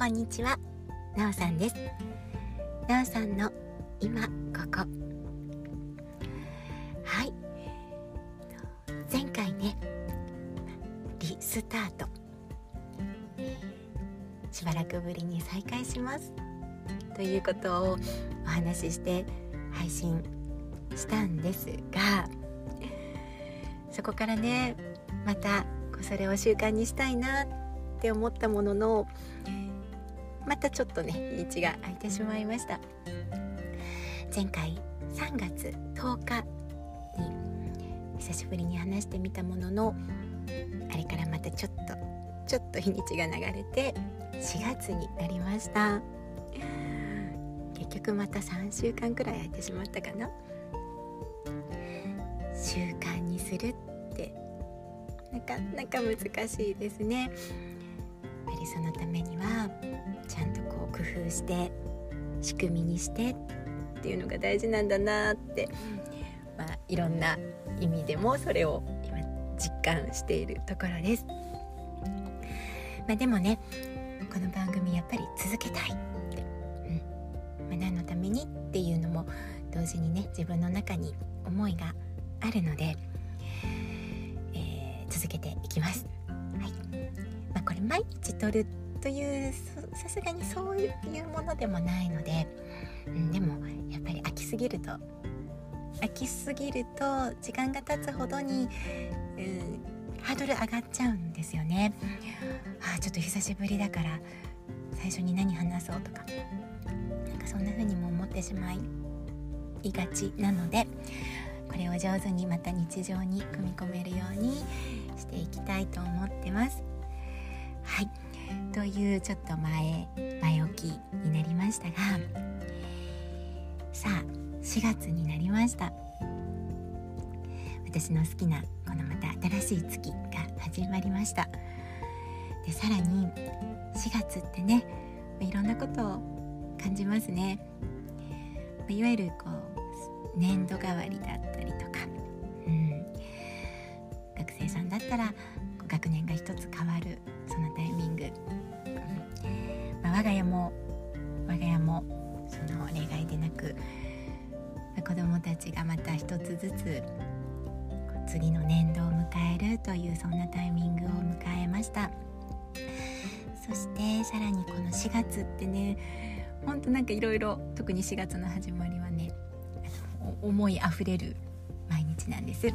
こんにちは。なおさんです。なおさんの今ここ。はい。前回ねリスタート。しばらくぶりに再開します。ということをお話しして配信したんですがそこからねまたそれを習慣にしたいなって思ったもののまたちょっとね日にちが空いてしまいました。前回3月10日に久しぶりに話してみたもののあれからまたちょっとちょっと日にちが流れて4月になりました。結局また3週間くらい空いてしまったかな。習慣にするってなかなか難しいですね。ぱりそのためにはちゃんとこう工夫して仕組みにしてっていうのが大事なんだなって、まあ、いろんな意味でもそれを今実感しているところです。まあ、でもねこの番組やっぱり続けたいって、うんまあ、何のためにっていうのも同時にね自分の中に思いがあるので、えー、続けていきます。はいまあ、これ毎日撮るというさすがにそういうものでもないので、うん、でもやっぱり飽きすぎると飽きすぎると時間が経つほどに、うん、ハードル上がっちゃうんですよね。あちょっと久しぶりだから最初に何話そうとかなんかそんな風にも思ってしまいがちなのでこれを上手にまた日常に組み込めるようにしていきたいと思ってます。はいというちょっと前前置きになりましたがさあ4月になりました。私の好きなこのまた新しい月が始まりました。でさらに4月ってねいろんなことを感じますね。いわゆるこう年度変わりだったりとか、うん、学生さんだったらく子どもたちがまた一つずつ次の年度を迎えるというそんなタイミングを迎えましたそしてさらにこの4月ってねほんとなんかいろいろ特に4月の始まりはね思いあふれる毎日なんです。と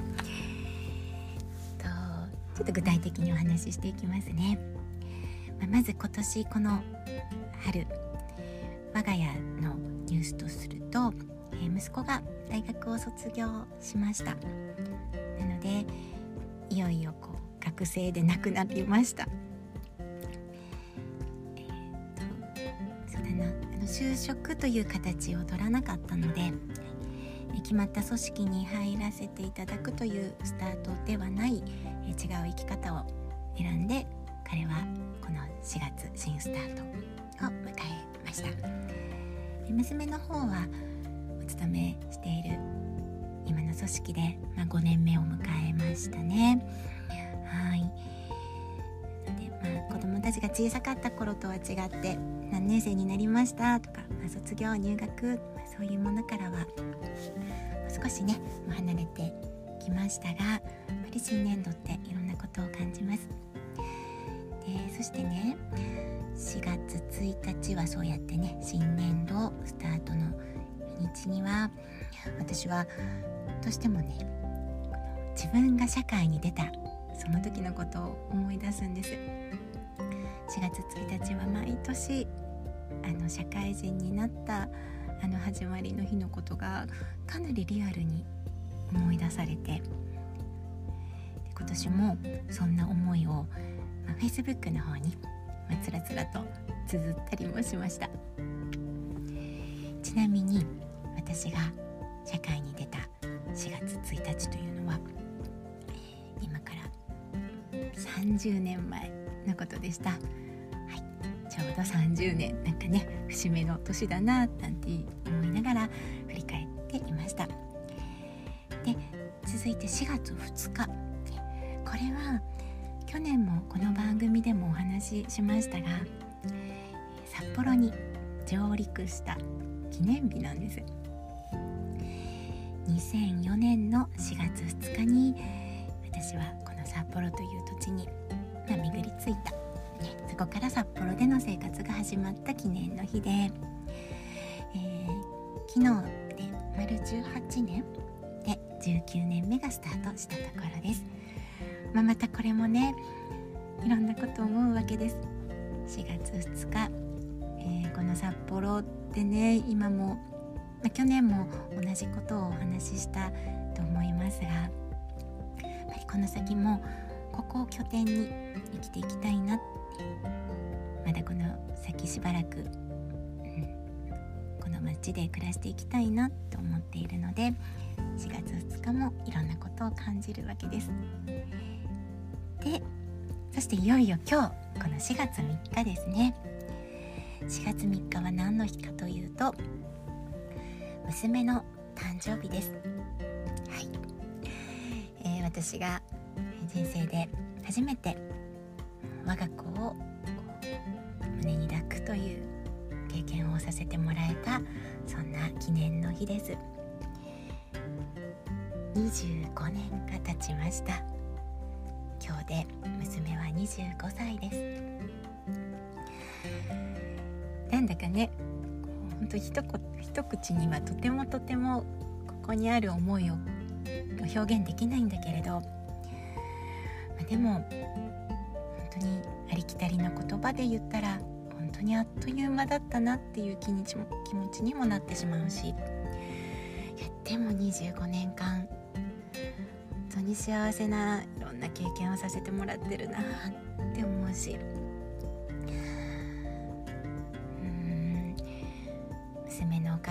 ちょっと具体的にお話ししていきますね。まあ、まず今年この春我が家のニュースとすると、えー、息子が大学を卒業しました。なのでいよいよこう学生で亡くなりました。えー、そうだな。あの就職という形を取らなかったので決まった組織に入らせていただくというスタートではない、え違う生き方を選んで彼はこの4月新スタートを迎えました。娘の方はお勤めしている今の組織で、まあ、5年目を迎えましたね。はい。で、まあ、子供たちが小さかった頃とは違って何年生になりました？とか、まあ、卒業入学、まあ、そういうものからは少しね離れてきましたがやっぱり新年度っていろんなことを感じます。でそしてね4月1日はそうやってね新年度スタートの日にちには私はどうしてもね自分が社会に出たその時のことを思い出すんです。4月1日は毎年あの社会人になったあの始まりの日のことがかなりリアルに思い出されて今年もそんな思いを、まあ、Facebook の方に、まあ、つらつらと綴ったりもしました。ちなみに私が社会に出た4月1日というのは今から30年前のことでした。はい。ちょうど30年なんかね節目の年だななんて思いながら振り返っていました。で続いて4月2日。これは去年もこの番組でもお話ししましたが札幌に上陸した記念日なんです。2004年の4月2日に私はこの札幌という土地に、まあ、巡り着いた、ね、そこから札幌での生活が始まった記念の日で、えー、昨日で丸18札幌でね今もま、去年も同じことをお話ししたと思いますがやっぱりこの先もここを拠点に生きていきたいなってまだこの先しばらく、うん、この街で暮らしていきたいなと思っているので4月2日もいろんなことを感じるわけです。でそしていよいよ今日この4月3日ですね4月3日は何の日かというと娘の誕生日です、はい。えー、私が人生で初めて我が子を胸に抱くという経験をさせてもらえたそんな記念の日です。25年が経ちました。今日で娘は25歳です。なんだかね本当一一口にはとてもとてもここにある思いを表現できないんだけれど、まあ、でも本当にありきたりの言葉で言ったら本当にあっという間だったなっていう気に気持ちにもなってしまうしいやでも25年間本当に幸せないろんな経験をさせてもらってるなって思うし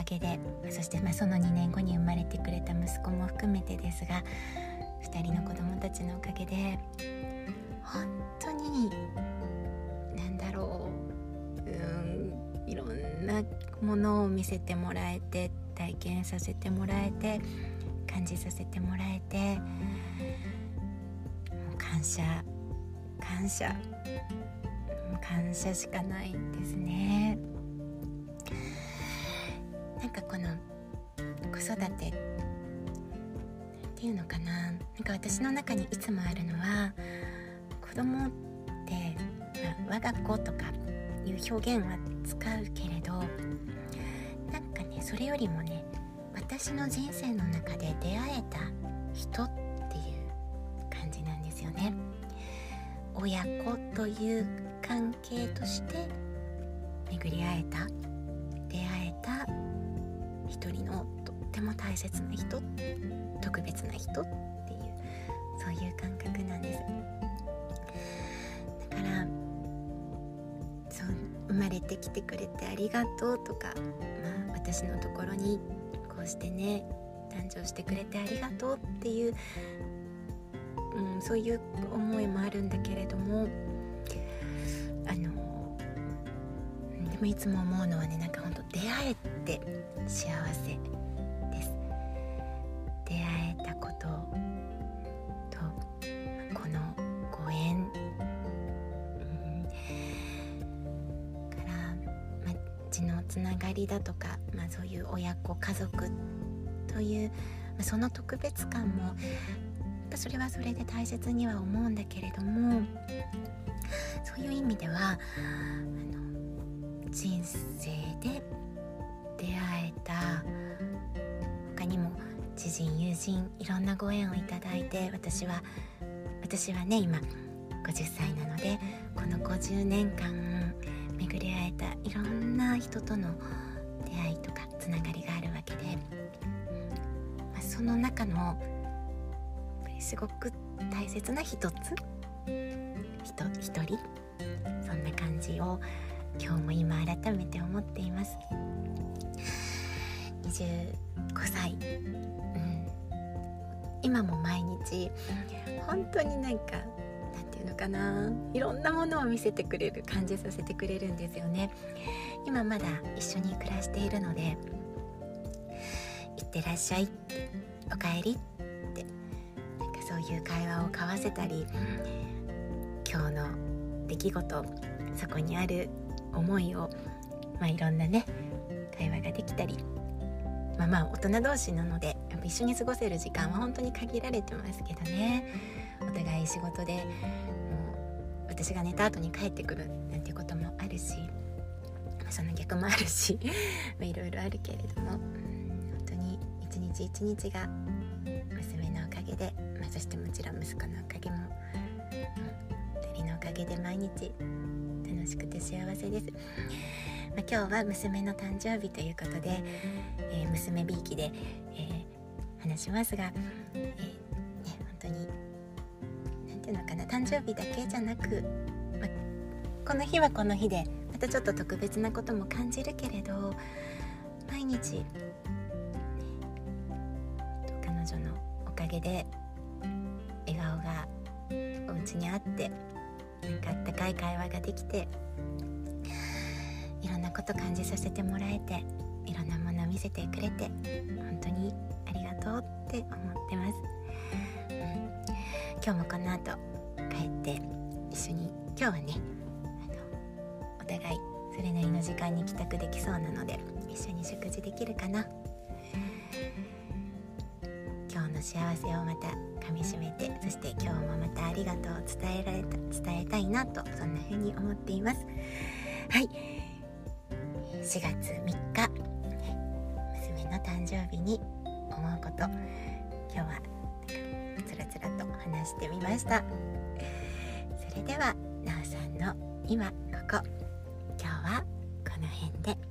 げでそしてまあその2年後に生まれてくれた息子も含めてですが2人の子供たちのおかげで本当に何だろううんいろんなものを見せてもらえて体験させてもらえて感じさせてもらえて感謝感謝感謝しかないですね。かこの子育て。っていうのかな。なんか私の中にいつもあるのは子供って、我が子とかいう表現は使うけれどなんかねそれよりもね私の人生の中で出会えた人っていう感じなんですよね。親子という関係として巡り会えた。一人のとっても大切な人特別な人っていうそういう感覚なんです。だからそう生まれてきてくれてありがとうとか、まあ、私のところにこうしてね誕生してくれてありがとうっていう、うん、そういう思いもあるんだけれどももいつも思うのはねなんか本当出会えて幸せです。出会えたこととこのご縁、うん、から、ま、血のつながりだとか、まあ、そういう親子家族という、まあ、その特別感もそれはそれで大切には思うんだけれどもそういう意味ではあの人生で出会えた他にも知人友人いろんなご縁をいただいて私は私はね今50歳なのでこの50年間巡り会えたいろんな人との出会いとかつながりがあるわけで、まあ、その中のすごく大切な一つ一人そんな感じを今日も今改めて思っています。25歳、うん、今も毎日本当になんかなんていうのかな。いろんなものを見せてくれる感じさせてくれるんですよね。今まだ一緒に暮らしているので「いってらっしゃい」「おかえり」ってなんかそういう会話を交わせたり今日の出来事そこにある思いをまあ、いろんなね会話ができたりまあまあ大人同士なのでやっぱ一緒に過ごせる時間は本当に限られてますけどね。お互い仕事でもう私が寝た後に帰ってくるなんてこともあるし、まあ、その逆もあるし いろいろあるけれども、本当に一日一日が娘のおかげで、まあ、そしてもちろん息子のおかげも、2人のおかげで毎日楽しくて幸せです。まあ、今日は娘の誕生日ということで、えー、娘びいきで、えー、話しますが、えー、ね、本当に何ていうのかな誕生日だけじゃなく、ま、この日はこの日でまたちょっと特別なことも感じるけれど毎日彼女のおかげで笑顔がお家にあってなんかあったかい会話ができていろんなこと感じさせてもらえていろんなもの見せてくれて本当にありがとうって思ってます、うん、今日もこの後帰って一緒に今日はねあのお互いそれなりの時間に帰宅できそうなので一緒に食事できるかな。幸せをまたかみしめてそして今日もまたありがとうを伝えられた伝えたいなとそんな風に思っています。はい。4月3日娘の誕生日に思うこと。今日はつらつらと話してみました。それではなおさんの今ここ。今日はこの辺で。